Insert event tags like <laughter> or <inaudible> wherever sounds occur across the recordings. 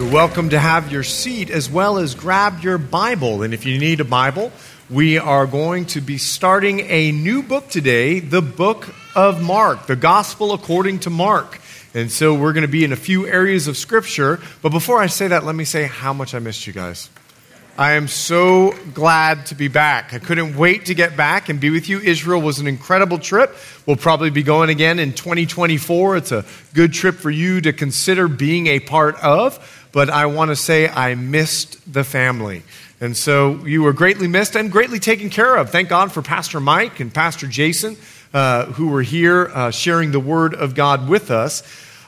You're welcome to have your seat as well as grab your Bible. And if you need a Bible, we are going to be starting a new book today, the book of Mark, the Gospel according to Mark. And so we're going to be in a few areas of Scripture. But before I say that, let me say how much I missed you guys. I am so glad to be back. I couldn't wait to get back and be with you. Israel was an incredible trip. We'll probably be going again in 2024. It's a good trip for you to consider being a part of. But I want to say I missed the family. And so you were greatly missed and greatly taken care of. Thank God for Pastor Mike and Pastor Jason, uh, who were here uh, sharing the Word of God with us.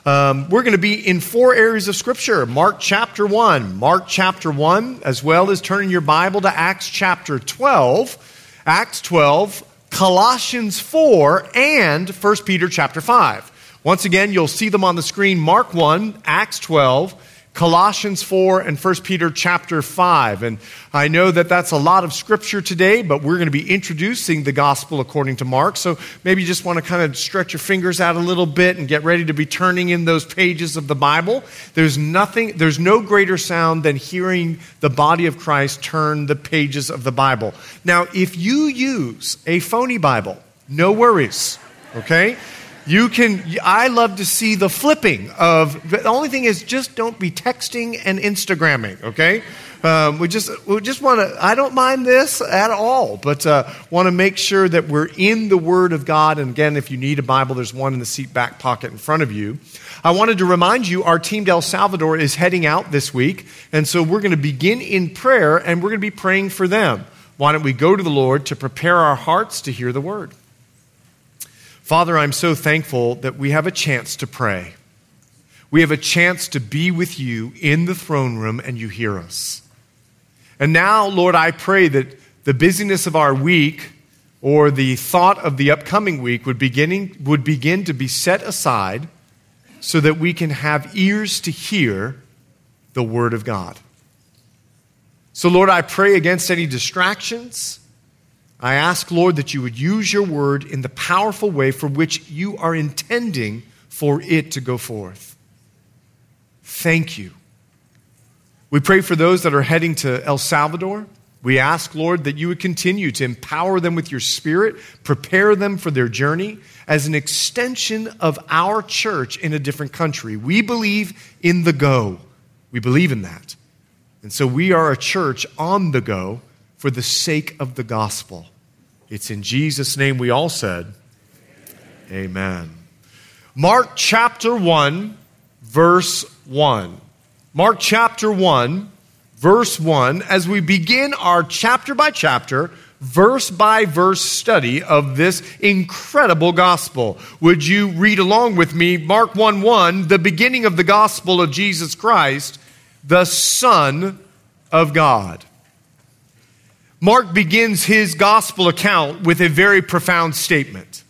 Um, we're going to be in four areas of Scripture Mark chapter 1, Mark chapter 1, as well as turning your Bible to Acts chapter 12, Acts 12, Colossians 4, and 1 Peter chapter 5. Once again, you'll see them on the screen Mark 1, Acts 12, Colossians 4 and 1 Peter chapter 5. And I know that that's a lot of scripture today, but we're going to be introducing the gospel according to Mark. So maybe you just want to kind of stretch your fingers out a little bit and get ready to be turning in those pages of the Bible. There's nothing, there's no greater sound than hearing the body of Christ turn the pages of the Bible. Now, if you use a phony Bible, no worries, okay? You can, I love to see the flipping of, the only thing is just don't be texting and Instagramming, okay? Um, we just, we just want to, I don't mind this at all, but uh, want to make sure that we're in the Word of God. And again, if you need a Bible, there's one in the seat back pocket in front of you. I wanted to remind you our team El Salvador is heading out this week. And so we're going to begin in prayer and we're going to be praying for them. Why don't we go to the Lord to prepare our hearts to hear the Word? Father, I'm so thankful that we have a chance to pray. We have a chance to be with you in the throne room and you hear us. And now, Lord, I pray that the busyness of our week or the thought of the upcoming week would, beginning, would begin to be set aside so that we can have ears to hear the Word of God. So, Lord, I pray against any distractions I ask, Lord, that you would use your word in the powerful way for which you are intending for it to go forth. Thank you. We pray for those that are heading to El Salvador. We ask, Lord, that you would continue to empower them with your spirit, prepare them for their journey as an extension of our church in a different country. We believe in the go. We believe in that. And so we are a church on the go for the sake of the gospel. It's in Jesus' name we all said, Amen. Mark chapter 1, verse 1. Mark chapter 1, verse 1, as we begin our chapter by chapter, verse by verse study of this incredible gospel. Would you read along with me? Mark 1 1, the beginning of the gospel of Jesus Christ, the Son of God. Mark begins his gospel account with a very profound statement.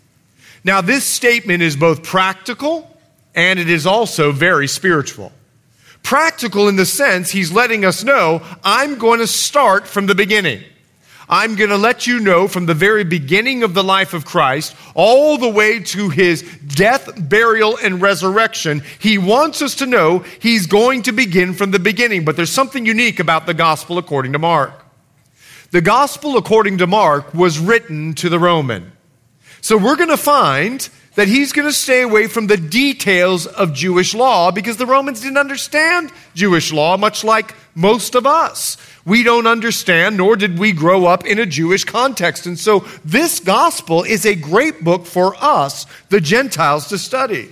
Now, this statement is both practical and it is also very spiritual. Practical in the sense he's letting us know I'm going to start from the beginning. I'm going to let you know from the very beginning of the life of Christ, all the way to his death, burial, and resurrection. He wants us to know he's going to begin from the beginning. But there's something unique about the gospel according to Mark. The gospel, according to Mark, was written to the Roman. So we're going to find that he's going to stay away from the details of Jewish law because the Romans didn't understand Jewish law, much like most of us. We don't understand, nor did we grow up in a Jewish context. And so this gospel is a great book for us, the Gentiles, to study.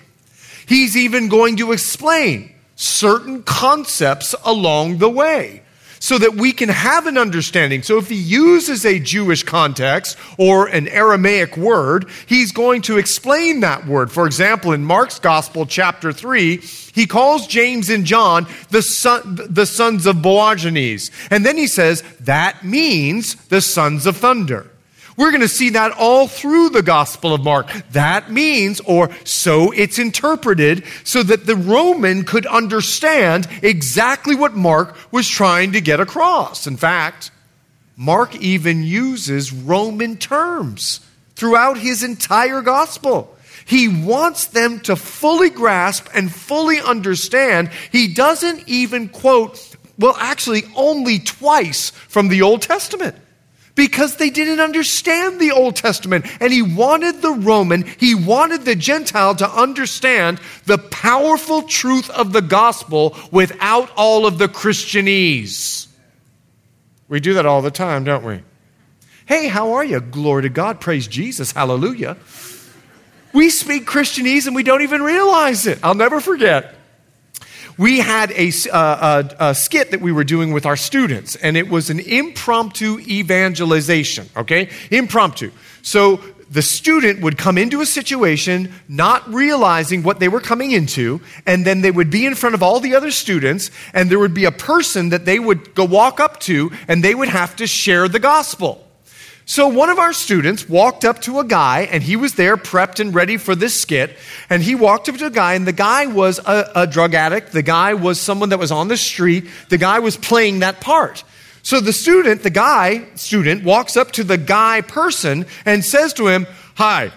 He's even going to explain certain concepts along the way. So that we can have an understanding. So if he uses a Jewish context or an Aramaic word, he's going to explain that word. For example, in Mark's Gospel, chapter 3, he calls James and John the, son, the sons of Boanerges. And then he says, that means the sons of thunder. We're going to see that all through the Gospel of Mark. That means, or so it's interpreted, so that the Roman could understand exactly what Mark was trying to get across. In fact, Mark even uses Roman terms throughout his entire Gospel. He wants them to fully grasp and fully understand. He doesn't even quote, well, actually, only twice from the Old Testament because they didn't understand the Old Testament. And he wanted the Roman, he wanted the Gentile to understand the powerful truth of the gospel without all of the Christianese. We do that all the time, don't we? Hey, how are you? Glory to God. Praise Jesus. Hallelujah. We speak Christianese and we don't even realize it. I'll never forget we had a, uh, a, a, skit that we were doing with our students, and it was an impromptu evangelization, okay? Impromptu. So the student would come into a situation not realizing what they were coming into, and then they would be in front of all the other students, and there would be a person that they would go walk up to, and they would have to share the gospel. So one of our students walked up to a guy, and he was there prepped and ready for this skit. And he walked up to a guy, and the guy was a, a, drug addict. The guy was someone that was on the street. The guy was playing that part. So the student, the guy student, walks up to the guy person and says to him, Hi,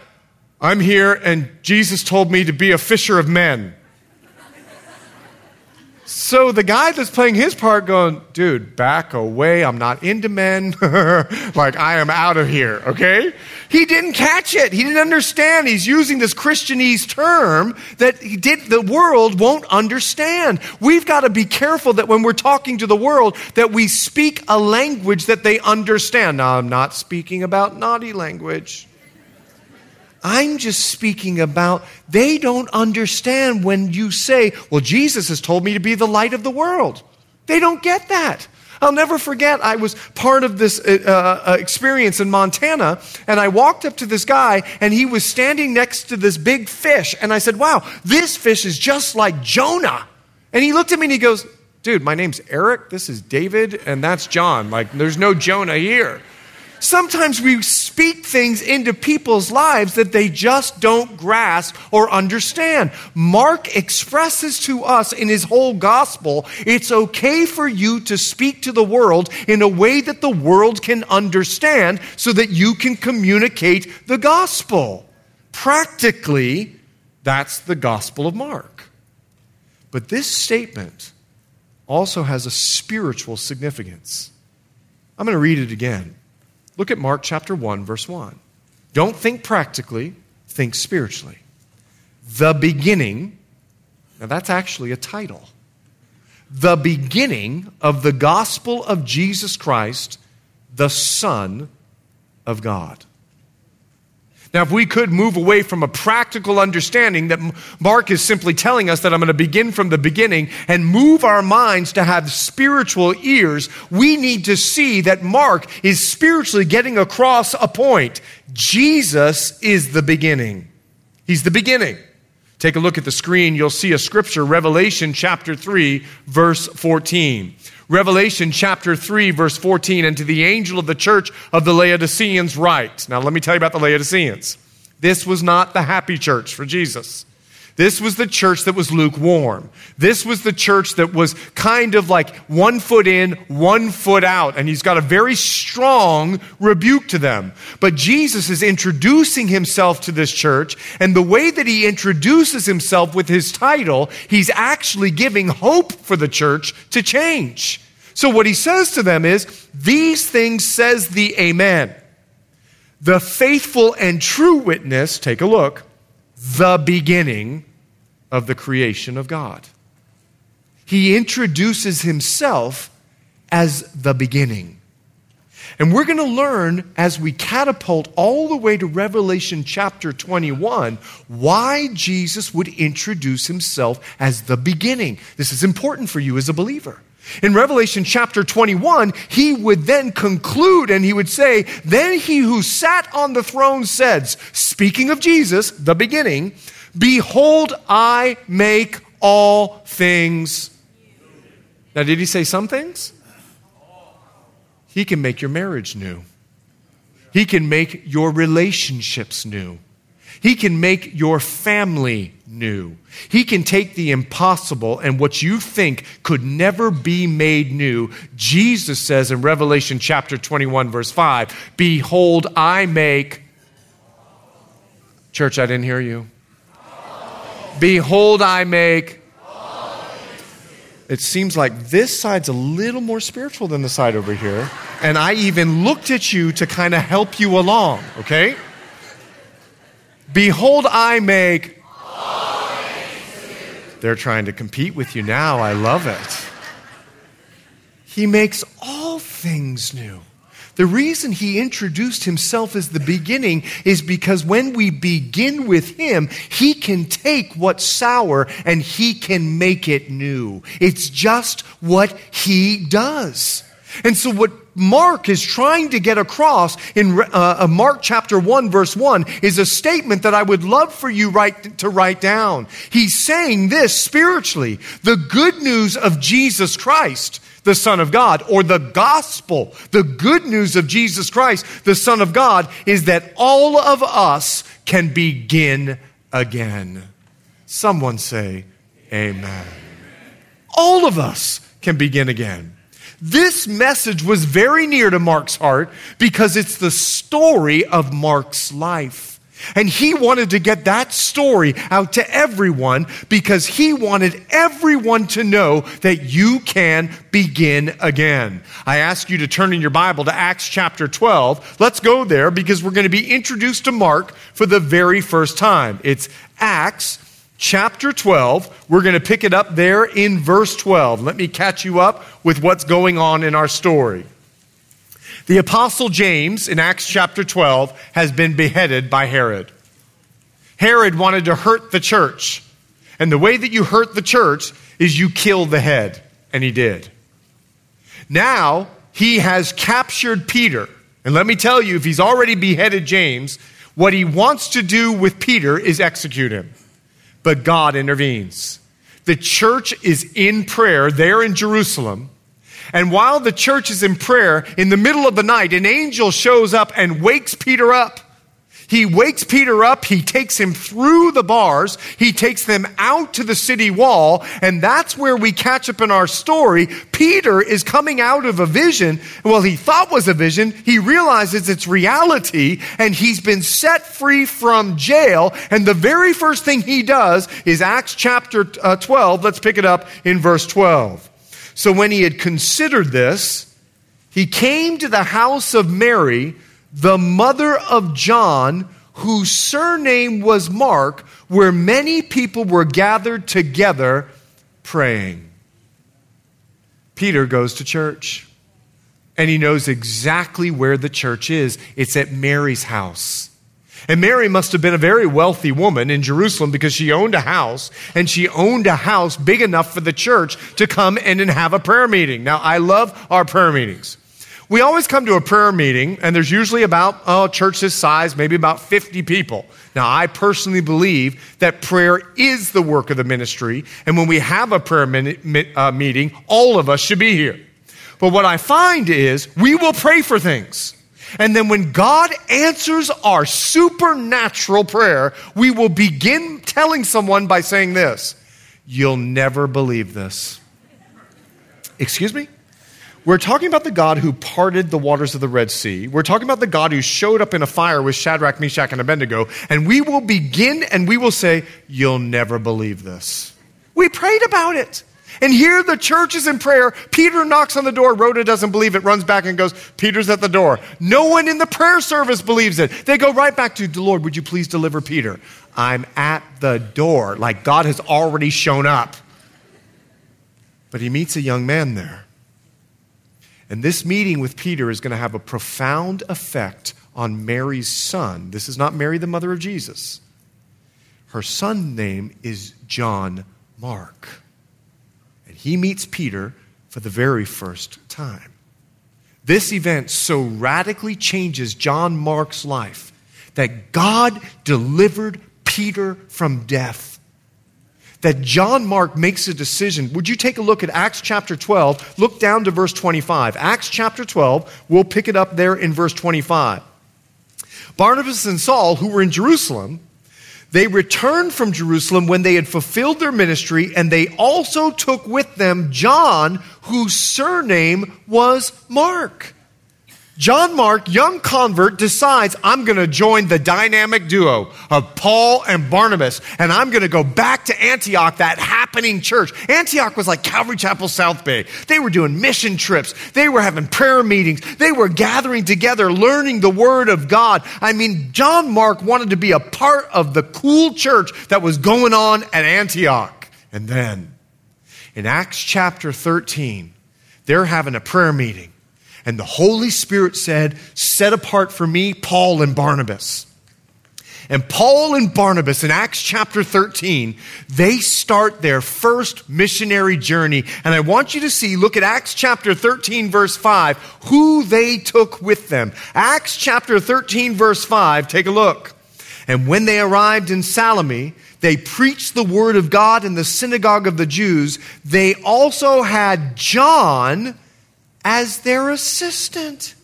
I'm here, and Jesus told me to be a fisher of men. So the guy that's playing his part going, dude, back away. I'm not into men. <laughs> like, I am out of here, okay? He didn't catch it. He didn't understand. He's using this Christianese term that he did, the world won't understand. We've got to be careful that when we're talking to the world, that we speak a language that they understand. Now, I'm not speaking about naughty language. I'm just speaking about they don't understand when you say, Well, Jesus has told me to be the light of the world. They don't get that. I'll never forget, I was part of this uh, uh, experience in Montana, and I walked up to this guy, and he was standing next to this big fish. And I said, Wow, this fish is just like Jonah. And he looked at me and he goes, Dude, my name's Eric, this is David, and that's John. Like, there's no Jonah here. Sometimes we speak things into people's lives that they just don't grasp or understand. Mark expresses to us in his whole gospel it's okay for you to speak to the world in a way that the world can understand so that you can communicate the gospel. Practically, that's the gospel of Mark. But this statement also has a spiritual significance. I'm going to read it again. Look at Mark chapter 1, verse 1. Don't think practically, think spiritually. The beginning, now that's actually a title. The beginning of the gospel of Jesus Christ, the Son of God. Now, if we could move away from a practical understanding that Mark is simply telling us that I'm going to begin from the beginning and move our minds to have spiritual ears, we need to see that Mark is spiritually getting across a point. Jesus is the beginning. He's the beginning. Take a look at the screen. You'll see a scripture, Revelation chapter 3, verse 14. Revelation chapter 3, verse 14, and to the angel of the church of the Laodiceans write. Now, let me tell you about the Laodiceans. This was not the happy church for Jesus. This was the church that was lukewarm. This was the church that was kind of like one foot in, one foot out. And he's got a very strong rebuke to them. But Jesus is introducing himself to this church. And the way that he introduces himself with his title, he's actually giving hope for the church to change. So what he says to them is, These things says the Amen. The faithful and true witness, take a look the beginning of the creation of God. He introduces himself as the beginning. And we're going to learn as we catapult all the way to Revelation chapter 21 why Jesus would introduce himself as the beginning. This is important for you as a believer. In Revelation chapter 21, he would then conclude and he would say, Then he who sat on the throne said, speaking of Jesus, the beginning, Behold, I make all things. Now, did he say some things? He can make your marriage new. He can make your relationships new. He can make your family new. He can take the impossible and what you think could never be made new. Jesus says in Revelation chapter 21, verse 5 Behold, I make. Church, I didn't hear you. Behold, I make. It seems like this side's a little more spiritual than the side over here. And I even looked at you to kind of help you along, okay? Behold, I make. They're trying to compete with you now. I love it. He makes all things new. The reason he introduced himself as the beginning is because when we begin with him, he can take what's sour and he can make it new. It's just what he does. And so, what Mark is trying to get across in uh, uh, Mark chapter 1, verse 1, is a statement that I would love for you write, to write down. He's saying this spiritually the good news of Jesus Christ, the Son of God, or the gospel, the good news of Jesus Christ, the Son of God, is that all of us can begin again. Someone say, Amen. All of us can begin again. This message was very near to Mark's heart because it's the story of Mark's life. And he wanted to get that story out to everyone because he wanted everyone to know that you can begin again. I ask you to turn in your Bible to Acts chapter 12. Let's go there because we're going to be introduced to Mark for the very first time. It's Acts chapter 12. We're going to pick it up there in verse 12. Let me catch you up with what's going on in our story. The Apostle James in Acts chapter 12 has been beheaded by Herod. Herod wanted to hurt the church. And the way that you hurt the church is you kill the head. And he did. Now he has captured Peter. And let me tell you, if he's already beheaded James, what he wants to do with Peter is execute him but God intervenes. The church is in prayer there in Jerusalem. And while the church is in prayer, in the middle of the night, an angel shows up and wakes Peter up. He wakes Peter up. He takes him through the bars. He takes them out to the city wall. And that's where we catch up in our story. Peter is coming out of a vision. Well, he thought was a vision. He realizes it's reality and he's been set free from jail. And the very first thing he does is Acts chapter uh, 12. Let's pick it up in verse 12. So when he had considered this, he came to the house of Mary the mother of John, whose surname was Mark, where many people were gathered together praying. Peter goes to church, and he knows exactly where the church is. It's at Mary's house. And Mary must have been a very wealthy woman in Jerusalem because she owned a house, and she owned a house big enough for the church to come in and have a prayer meeting. Now, I love our prayer meetings. We always come to a prayer meeting, and there's usually about, oh, church this size, maybe about 50 people. Now, I personally believe that prayer is the work of the ministry, and when we have a prayer uh, meeting, all of us should be here. But what I find is we will pray for things. And then when God answers our supernatural prayer, we will begin telling someone by saying this You'll never believe this. Excuse me? We're talking about the God who parted the waters of the Red Sea. We're talking about the God who showed up in a fire with Shadrach, Meshach, and Abednego. And we will begin and we will say, You'll never believe this. We prayed about it. And here the church is in prayer. Peter knocks on the door. Rhoda doesn't believe it, runs back and goes, Peter's at the door. No one in the prayer service believes it. They go right back to, the Lord, would you please deliver Peter? I'm at the door. Like God has already shown up. But he meets a young man there. And this meeting with Peter is going to have a profound effect on Mary's son. This is not Mary, the mother of Jesus. Her son's name is John Mark. And he meets Peter for the very first time. This event so radically changes John Mark's life that God delivered Peter from death that John Mark makes a decision. Would you take a look at Acts chapter 12? Look down to verse 25. Acts chapter 12, we'll pick it up there in verse 25. Barnabas and Saul, who were in Jerusalem, they returned from Jerusalem when they had fulfilled their ministry, and they also took with them John, whose surname was Mark. John Mark, young convert, decides I'm going to join the dynamic duo of Paul and Barnabas, and I'm going to go back to Antioch, that happening church. Antioch was like Calvary Chapel South Bay. They were doing mission trips, they were having prayer meetings, they were gathering together, learning the Word of God. I mean, John Mark wanted to be a part of the cool church that was going on at Antioch. And then, in Acts chapter 13, they're having a prayer meeting. And the Holy Spirit said, Set apart for me Paul and Barnabas. And Paul and Barnabas in Acts chapter 13, they start their first missionary journey. And I want you to see, look at Acts chapter 13, verse 5, who they took with them. Acts chapter 13, verse 5, take a look. And when they arrived in Salome, they preached the word of God in the synagogue of the Jews. They also had John as their assistant.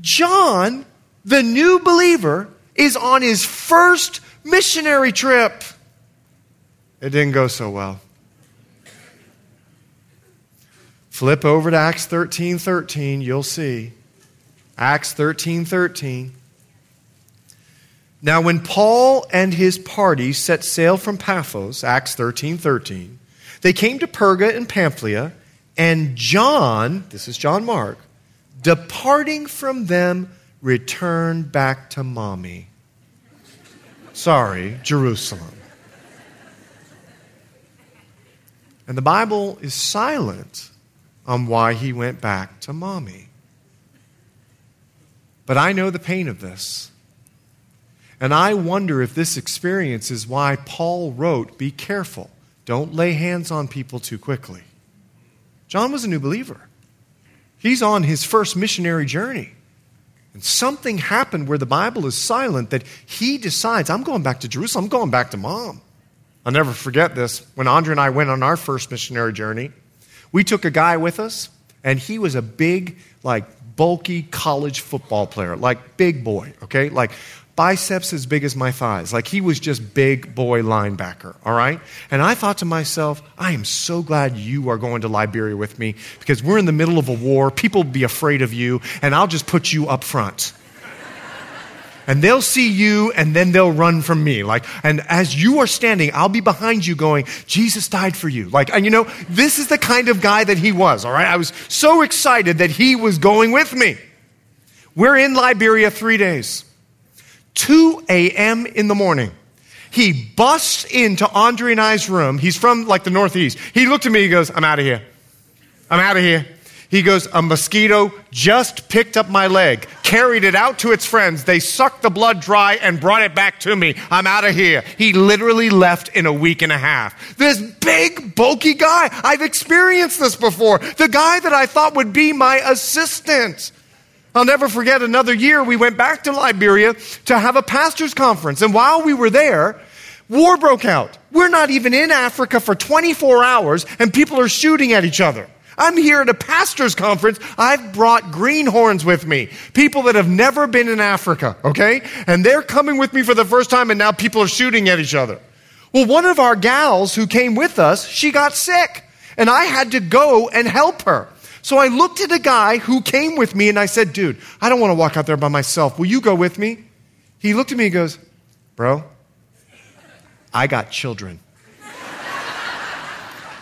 John, the new believer, is on his first missionary trip. It didn't go so well. Flip over to Acts 13 13, you'll see. Acts 13 13. Now, when Paul and his party set sail from Paphos, Acts 13 13, they came to Perga in Pamphylia and John, this is John Mark, departing from them, returned back to mommy. Sorry, Jerusalem. And the Bible is silent on why he went back to mommy. But I know the pain of this. And I wonder if this experience is why Paul wrote, Be careful. Don't lay hands on people too quickly. John was a new believer. He's on his first missionary journey. And something happened where the Bible is silent that he decides, I'm going back to Jerusalem, I'm going back to mom. I'll never forget this. When Andre and I went on our first missionary journey, we took a guy with us, and he was a big, like, bulky college football player, like big boy, okay? Like biceps as big as my thighs. Like he was just big boy linebacker, all right? And I thought to myself, I am so glad you are going to Liberia with me because we're in the middle of a war. People will be afraid of you, and I'll just put you up front. and they'll see you and then they'll run from me like and as you are standing i'll be behind you going jesus died for you like and you know this is the kind of guy that he was all right i was so excited that he was going with me we're in liberia three days 2 a.m. in the morning. He busts into Andre and I's room. He's from like the Northeast. He looked at me, he goes, I'm out of here. I'm out of here. He goes, A mosquito just picked up my leg, carried it out to its friends. They sucked the blood dry and brought it back to me. I'm out of here. He literally left in a week and a half. This big, bulky guy, I've experienced this before. The guy that I thought would be my assistant. I'll never forget another year we went back to Liberia to have a pastor's conference. And while we were there, war broke out. We're not even in Africa for 24 hours and people are shooting at each other. I'm here at a pastor's conference. I've brought greenhorns with me. People that have never been in Africa, okay? And they're coming with me for the first time and now people are shooting at each other. Well, one of our gals who came with us, she got sick and I had to go and help her. So I looked at a guy who came with me and I said, Dude, I don't want to walk out there by myself. Will you go with me? He looked at me and goes, Bro, I got children.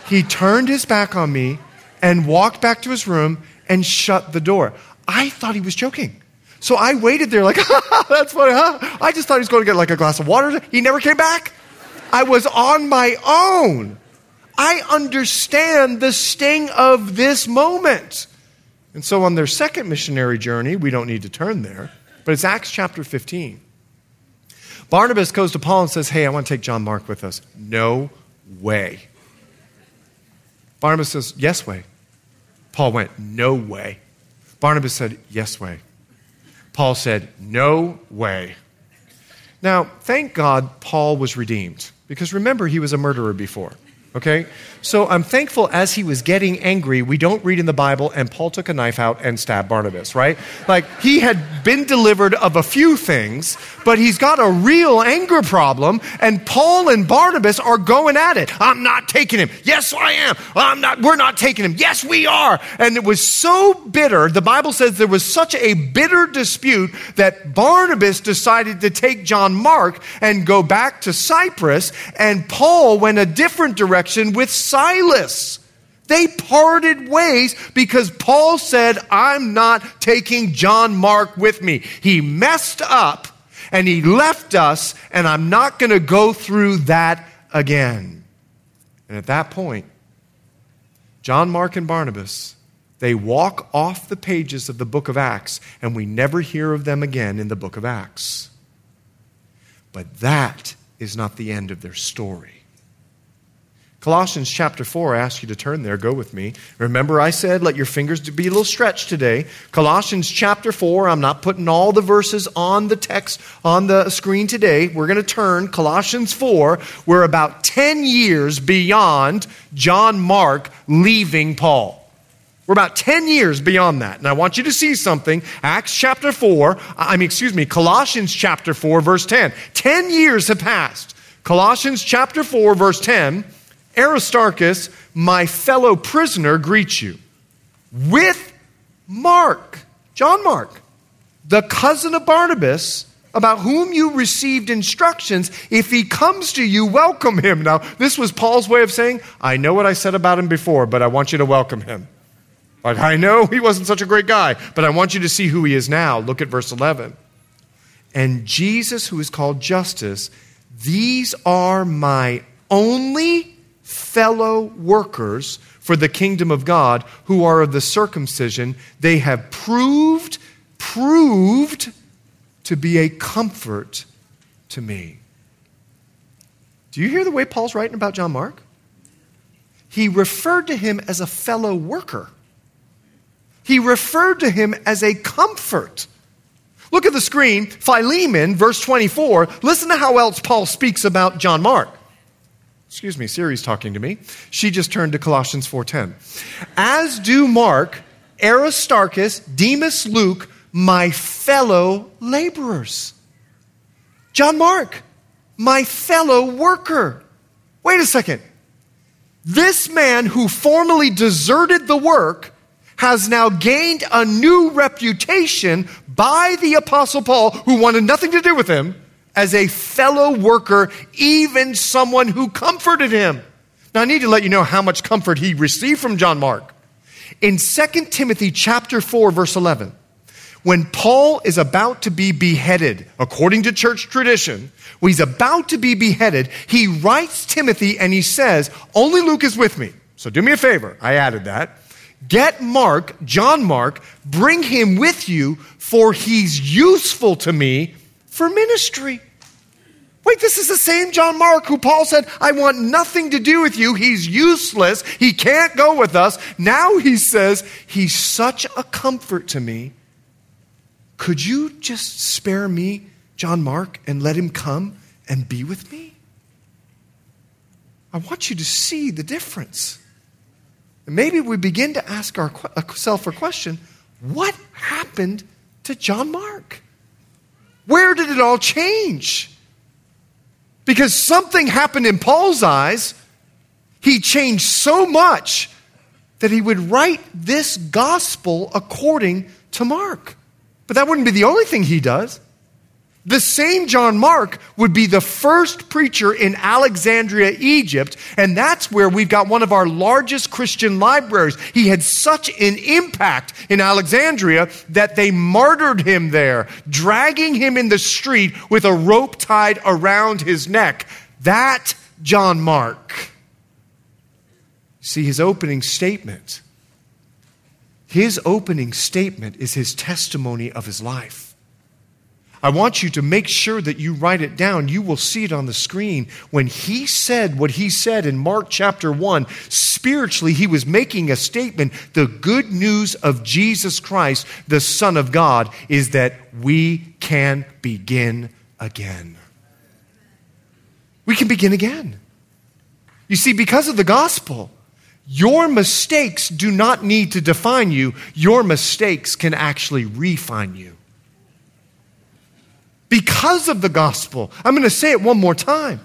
he turned his back on me and walked back to his room and shut the door. I thought he was joking. So I waited there like, <laughs> that's funny, huh? I just thought he was going to get like a glass of water. He never came back. I was on my own. I understand the sting of this moment. And so on their second missionary journey, we don't need to turn there, but it's Acts chapter 15. Barnabas goes to Paul and says, Hey, I want to take John Mark with us. No way. Barnabas says, Yes, way. Paul went, No way. Barnabas said, Yes, way. Paul said, No way. Now, thank God Paul was redeemed, because remember, he was a murderer before. Okay? So I'm thankful as he was getting angry, we don't read in the Bible, and Paul took a knife out and stabbed Barnabas, right? Like he had been delivered of a few things, but he's got a real anger problem, and Paul and Barnabas are going at it. I'm not taking him. Yes, I am. I'm not, we're not taking him. Yes, we are. And it was so bitter. The Bible says there was such a bitter dispute that Barnabas decided to take John Mark and go back to Cyprus, and Paul went a different direction with Silas. They parted ways because Paul said, I'm not taking John Mark with me. He messed up and he left us, and I'm not going to go through that again. And at that point, John Mark and Barnabas, they walk off the pages of the book of Acts, and we never hear of them again in the book of Acts. But that is not the end of their story. Colossians chapter 4, I ask you to turn there, go with me. Remember, I said, let your fingers be a little stretched today. Colossians chapter 4, I'm not putting all the verses on the text on the screen today. We're going to turn. Colossians 4, we're about 10 years beyond John Mark leaving Paul. We're about 10 years beyond that. And I want you to see something. Acts chapter 4, I mean, excuse me, Colossians chapter 4, verse 10. 10 years have passed. Colossians chapter 4, verse 10. Aristarchus, my fellow prisoner, greets you. With Mark, John Mark, the cousin of Barnabas, about whom you received instructions. If he comes to you, welcome him. Now, this was Paul's way of saying, I know what I said about him before, but I want you to welcome him. Like, I know <laughs> he wasn't such a great guy, but I want you to see who he is now. Look at verse 11. And Jesus, who is called Justus, these are my only fellow workers for the kingdom of God who are of the circumcision, they have proved, proved to be a comfort to me. Do you hear the way Paul's writing about John Mark? He referred to him as a fellow worker. He referred to him as a comfort. Look at the screen, Philemon, verse 24. Listen to how else Paul speaks about John Mark excuse me, Siri's talking to me. She just turned to Colossians 4:10. As do Mark, Aristarchus, Demas, Luke, my fellow laborers. John Mark, my fellow worker. Wait a second. This man who formerly deserted the work has now gained a new reputation by the Apostle Paul, who wanted nothing to do with him as a fellow worker, even someone who comforted him. Now, I need to let you know how much comfort he received from John Mark. In 2 Timothy chapter 4, verse 11, when Paul is about to be beheaded, according to church tradition, when he's about to be beheaded, he writes Timothy and he says, Only Luke is with me. So do me a favor. I added that. Get Mark, John Mark, bring him with you, for he's useful to me for ministry. Wait, this is the same John Mark who Paul said, I want nothing to do with you. He's useless. He can't go with us. Now he says, He's such a comfort to me. Could you just spare me, John Mark, and let him come and be with me? I want you to see the difference. Maybe we begin to ask ourselves uh, a question what happened to John Mark? Where did it all change? Because something happened in Paul's eyes. He changed so much that he would write this gospel according to Mark. But that wouldn't be the only thing he does. The same John Mark would be the first preacher in Alexandria, Egypt, and that's where we've got one of our largest Christian libraries. He had such an impact in Alexandria that they martyred him there, dragging him in the street with a rope tied around his neck. That John Mark. See his opening statement. His opening statement is his testimony of his life. I want you to make sure that you write it down. You will see it on the screen. When he said what he said in Mark chapter 1, spiritually, he was making a statement. The good news of Jesus Christ, the Son of God, is that we can begin again. We can begin again. You see, because of the gospel, your mistakes do not need to define you, your mistakes can actually refine you because of the gospel. I'm going to say it one more time.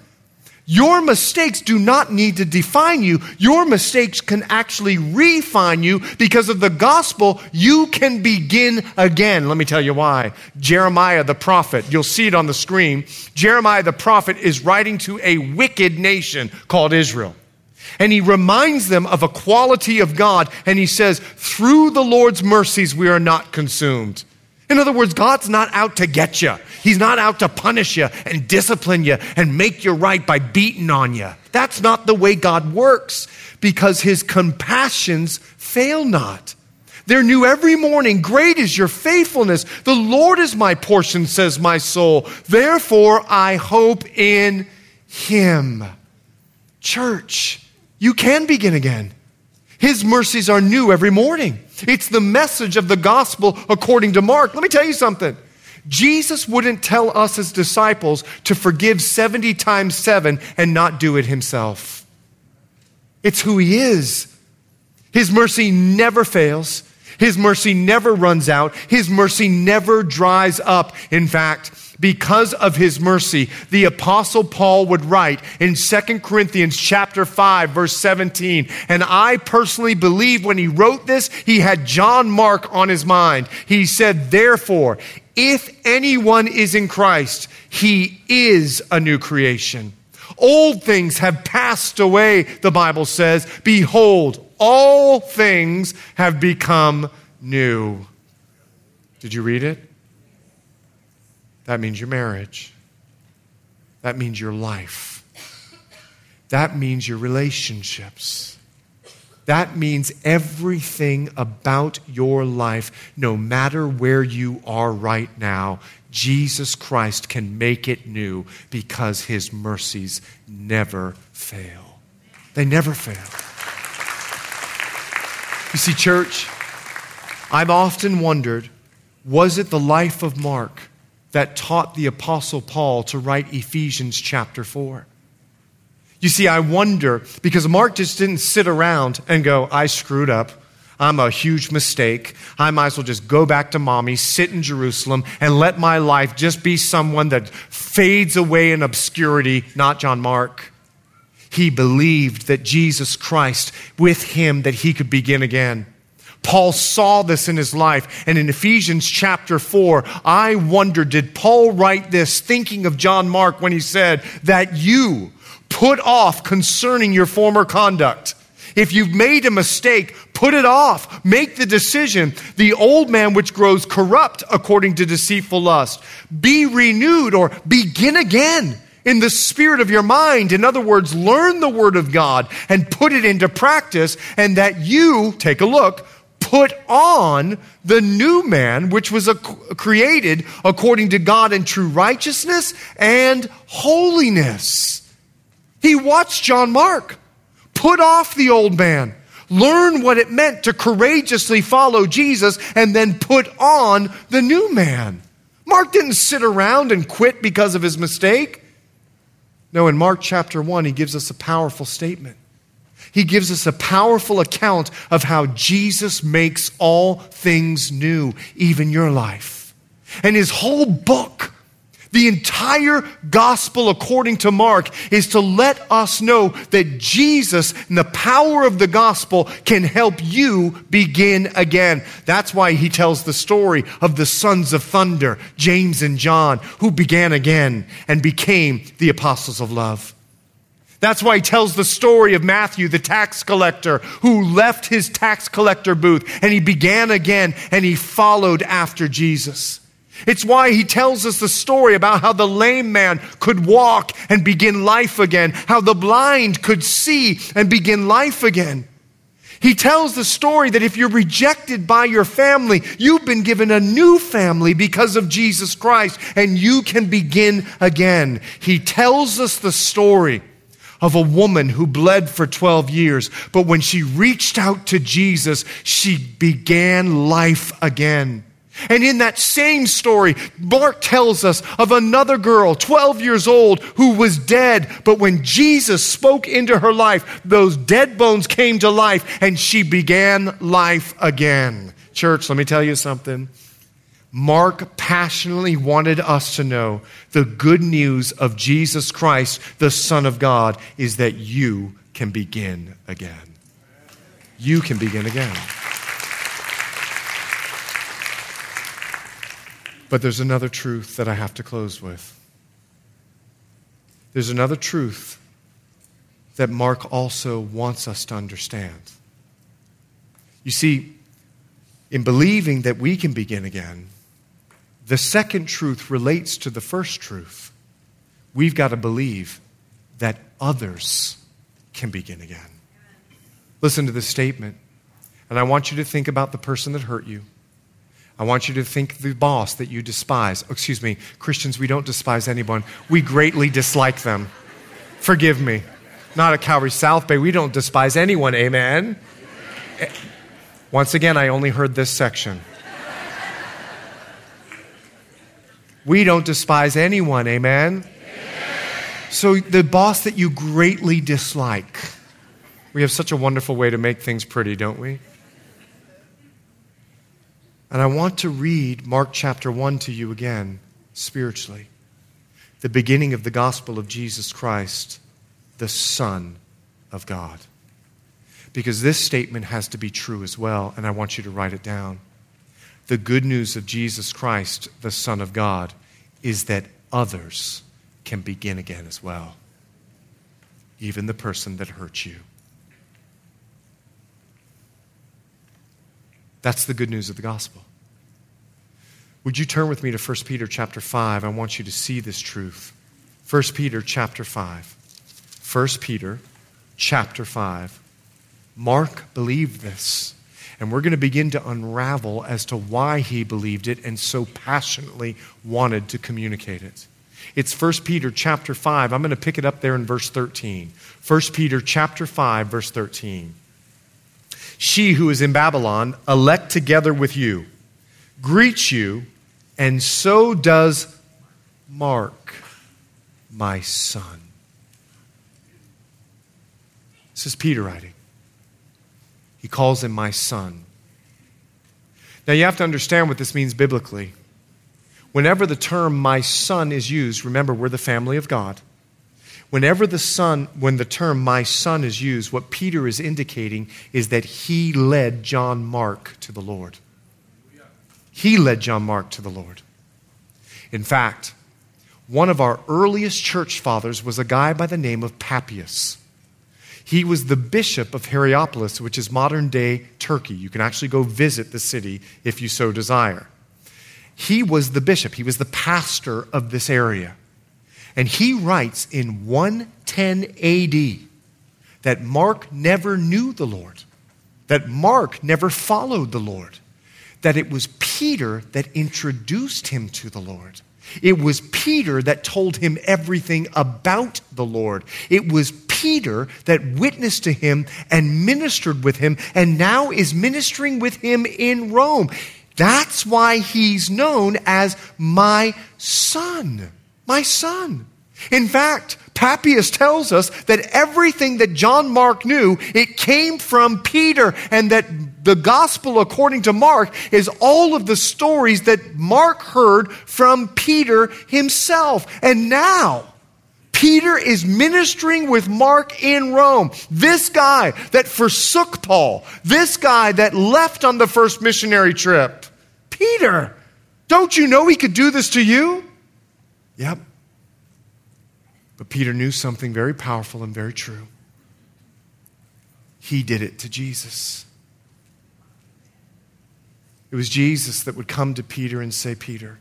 Your mistakes do not need to define you. Your mistakes can actually refine you because of the gospel. You can begin again. Let me tell you why. Jeremiah the prophet, you'll see it on the screen. Jeremiah the prophet is writing to a wicked nation called Israel. And he reminds them of a quality of God. And he says, through the Lord's mercies, we are not consumed. In other words, God's not out to get you. He's not out to punish you and discipline you and make you right by beating on you. That's not the way God works because his compassions fail not. They're new every morning. Great is your faithfulness. The Lord is my portion, says my soul. Therefore, I hope in him. Church, you can begin again. His mercies are new every morning. It's the message of the gospel according to Mark. Let me tell you something. Jesus wouldn't tell us as disciples to forgive 70 times 7 and not do it himself. It's who he is. His mercy never fails. His mercy never runs out. His mercy never dries up. In fact, because of his mercy, the apostle Paul would write in 2 Corinthians chapter 5 verse 17, and I personally believe when he wrote this, he had John Mark on his mind. He said, "Therefore, if anyone is in Christ, he is a new creation." Old things have passed away, the Bible says. Behold, all things have become new. Did you read it? That means your marriage. That means your life. That means your relationships. That means everything about your life, no matter where you are right now, Jesus Christ can make it new because his mercies never fail. They never fail. You see, church, I've often wondered was it the life of Mark that taught the Apostle Paul to write Ephesians chapter 4? You see, I wonder because Mark just didn't sit around and go, I screwed up. I'm a huge mistake. I might as well just go back to mommy, sit in Jerusalem, and let my life just be someone that fades away in obscurity, not John Mark. He believed that Jesus Christ, with him, that he could begin again. Paul saw this in his life. And in Ephesians chapter 4, I wonder did Paul write this thinking of John Mark when he said that you put off concerning your former conduct? If you've made a mistake, put it off. Make the decision. The old man which grows corrupt according to deceitful lust. Be renewed or begin again in the spirit of your mind. In other words, learn the word of God and put it into practice, and that you, take a look, put on the new man, which was created according to God in true righteousness and holiness. He watched John Mark put off the old man, learn what it meant to courageously follow Jesus, and then put on the new man. Mark didn't sit around and quit because of his mistake. No, in Mark chapter 1, he gives us a powerful statement. He gives us a powerful account of how Jesus makes all things new, even your life. And his whole book the entire gospel, according to Mark, is to let us know that Jesus and the power of the gospel can help you begin again. That's why he tells the story of the sons of thunder, James and John, who began again and became the apostles of love. That's why he tells the story of Matthew, the tax collector, who left his tax collector booth and he began again and he followed after Jesus. It's why he tells us the story about how the lame man could walk and begin life again, how the blind could see and begin life again. He tells the story that if you're rejected by your family, you've been given a new family because of Jesus Christ, and you can begin again. He tells us the story of a woman who bled for 12 years, but when she reached out to Jesus, she began life again. And in that same story, Mark tells us of another girl, 12 years old, who was dead. But when Jesus spoke into her life, those dead bones came to life and she began life again. Church, let me tell you something. Mark passionately wanted us to know the good news of Jesus Christ, the Son of God, is that you can begin again. You can begin again. But there's another truth that I have to close with. There's another truth that Mark also wants us to understand. You see, in believing that we can begin again, the second truth relates to the first truth. We've got to believe that others can begin again. Listen to this statement, and I want you to think about the person that hurt you. I want you to think the boss that you despise. Excuse me, Christians, we don't despise anyone. We greatly dislike them. Forgive me. Not at Calvary South Bay. We don't despise anyone. Amen. Once again, I only heard this section. We don't despise anyone. Amen. So, the boss that you greatly dislike. We have such a wonderful way to make things pretty, don't we? And I want to read Mark chapter 1 to you again, spiritually. The beginning of the gospel of Jesus Christ, the Son of God. Because this statement has to be true as well, and I want you to write it down. The good news of Jesus Christ, the Son of God, is that others can begin again as well, even the person that hurt you. That's the good news of the gospel. Would you turn with me to 1 Peter chapter 5? I want you to see this truth. 1 Peter chapter 5. 1 Peter chapter 5. Mark believed this. And we're going to begin to unravel as to why he believed it and so passionately wanted to communicate it. It's 1 Peter chapter 5. I'm going to pick it up there in verse 13. 1 Peter chapter 5 verse 13 she who is in Babylon, elect together with you, greets you, and so does Mark, my son. This is Peter writing. He calls him my son. Now you have to understand what this means biblically. Whenever the term my son is used, remember we're the family of God. Whenever the son, when the term my son is used, what Peter is indicating is that he led John Mark to the Lord. He led John Mark to the Lord. In fact, one of our earliest church fathers was a guy by the name of Papias. He was the bishop of Hierapolis, which is modern day Turkey. You can actually go visit the city if you so desire. He was the bishop, he was the pastor of this area. And he writes in 110 AD that Mark never knew the Lord, that Mark never followed the Lord, that it was Peter that introduced him to the Lord. It was Peter that told him everything about the Lord. It was Peter that witnessed to him and ministered with him and now is ministering with him in Rome. That's why he's known as my son my son. In fact, Papias tells us that everything that John Mark knew, it came from Peter, and that the gospel, according to Mark, is all of the stories that Mark heard from Peter himself. And now, Peter is ministering with Mark in Rome. This guy that forsook Paul, this guy that left on the first missionary trip. Peter, don't you know he could do this to you? Yep. But Peter knew something very powerful and very true. He did it to Jesus. It was Jesus that would come to Peter and say, Peter,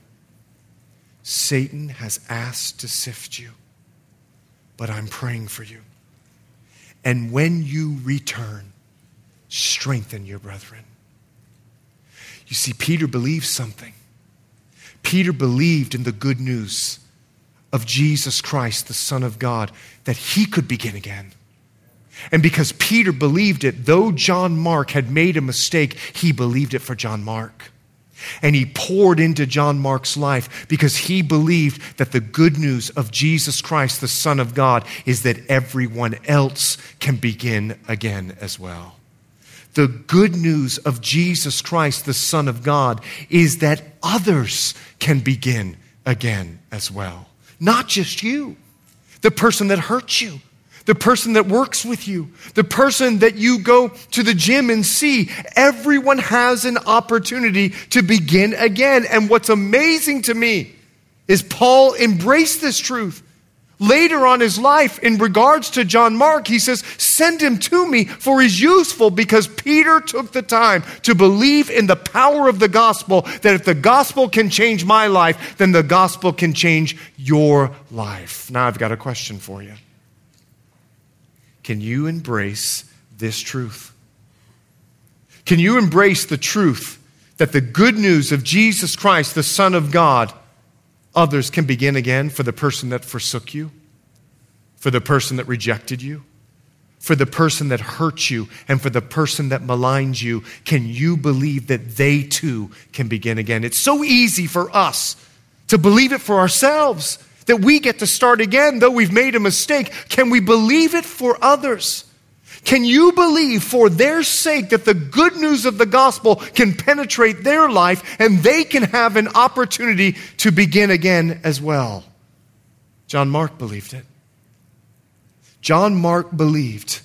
Satan has asked to sift you, but I'm praying for you. And when you return, strengthen your brethren. You see, Peter believed something. Peter believed in the good news of Jesus Christ, the Son of God, that he could begin again. And because Peter believed it, though John Mark had made a mistake, he believed it for John Mark. And he poured into John Mark's life because he believed that the good news of Jesus Christ, the Son of God, is that everyone else can begin again as well. The good news of Jesus Christ, the Son of God, is that others can begin again as well. Not just you, the person that hurt you, the person that works with you, the person that you go to the gym and see. Everyone has an opportunity to begin again. And what's amazing to me is Paul embraced this truth. Later on his life, in regards to John Mark, he says, Send him to me, for he's useful because Peter took the time to believe in the power of the gospel that if the gospel can change my life, then the gospel can change your life. Now I've got a question for you. Can you embrace this truth? Can you embrace the truth that the good news of Jesus Christ, the Son of God, others can begin again for the person that forsook you, for the person that rejected you, for the person that hurt you, and for the person that maligned you? Can you believe that they too can begin again? It's so easy for us to believe it for ourselves that we get to start again, though we've made a mistake. Can we believe it for others? Can you believe for their sake that the good news of the gospel can penetrate their life and they can have an opportunity to begin again as well? John Mark believed it. John Mark believed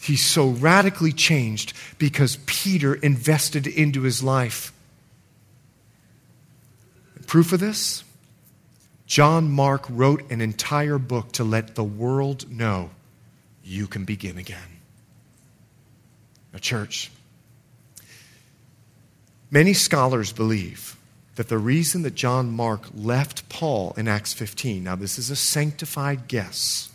he's so radically changed because Peter invested into his life. Proof of this? John Mark wrote an entire book to let the world know you can begin again. Now, church, many scholars believe that the reason that John Mark left Paul in Acts 15, now this is a sanctified guess,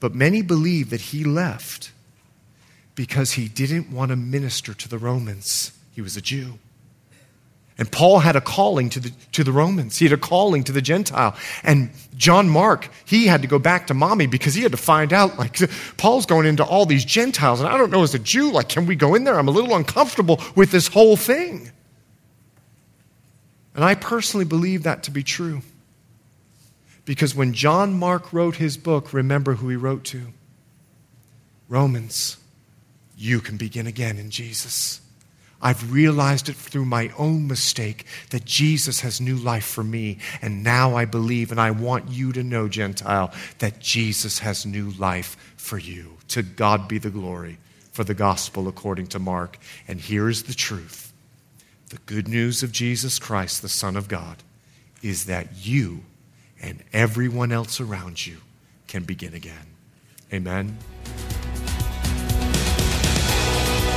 but many believe that he left because he didn't want to minister to the Romans. He was a Jew. And Paul had a calling to the, to the Romans. He had a calling to the Gentile. And John Mark, he had to go back to mommy because he had to find out, like, Paul's going into all these Gentiles. And I don't know as a Jew, like, can we go in there? I'm a little uncomfortable with this whole thing. And I personally believe that to be true. Because when John Mark wrote his book, remember who he wrote to Romans. You can begin again in Jesus. I've realized it through my own mistake that Jesus has new life for me. And now I believe, and I want you to know, Gentile, that Jesus has new life for you. To God be the glory for the gospel according to Mark. And here is the truth the good news of Jesus Christ, the Son of God, is that you and everyone else around you can begin again. Amen.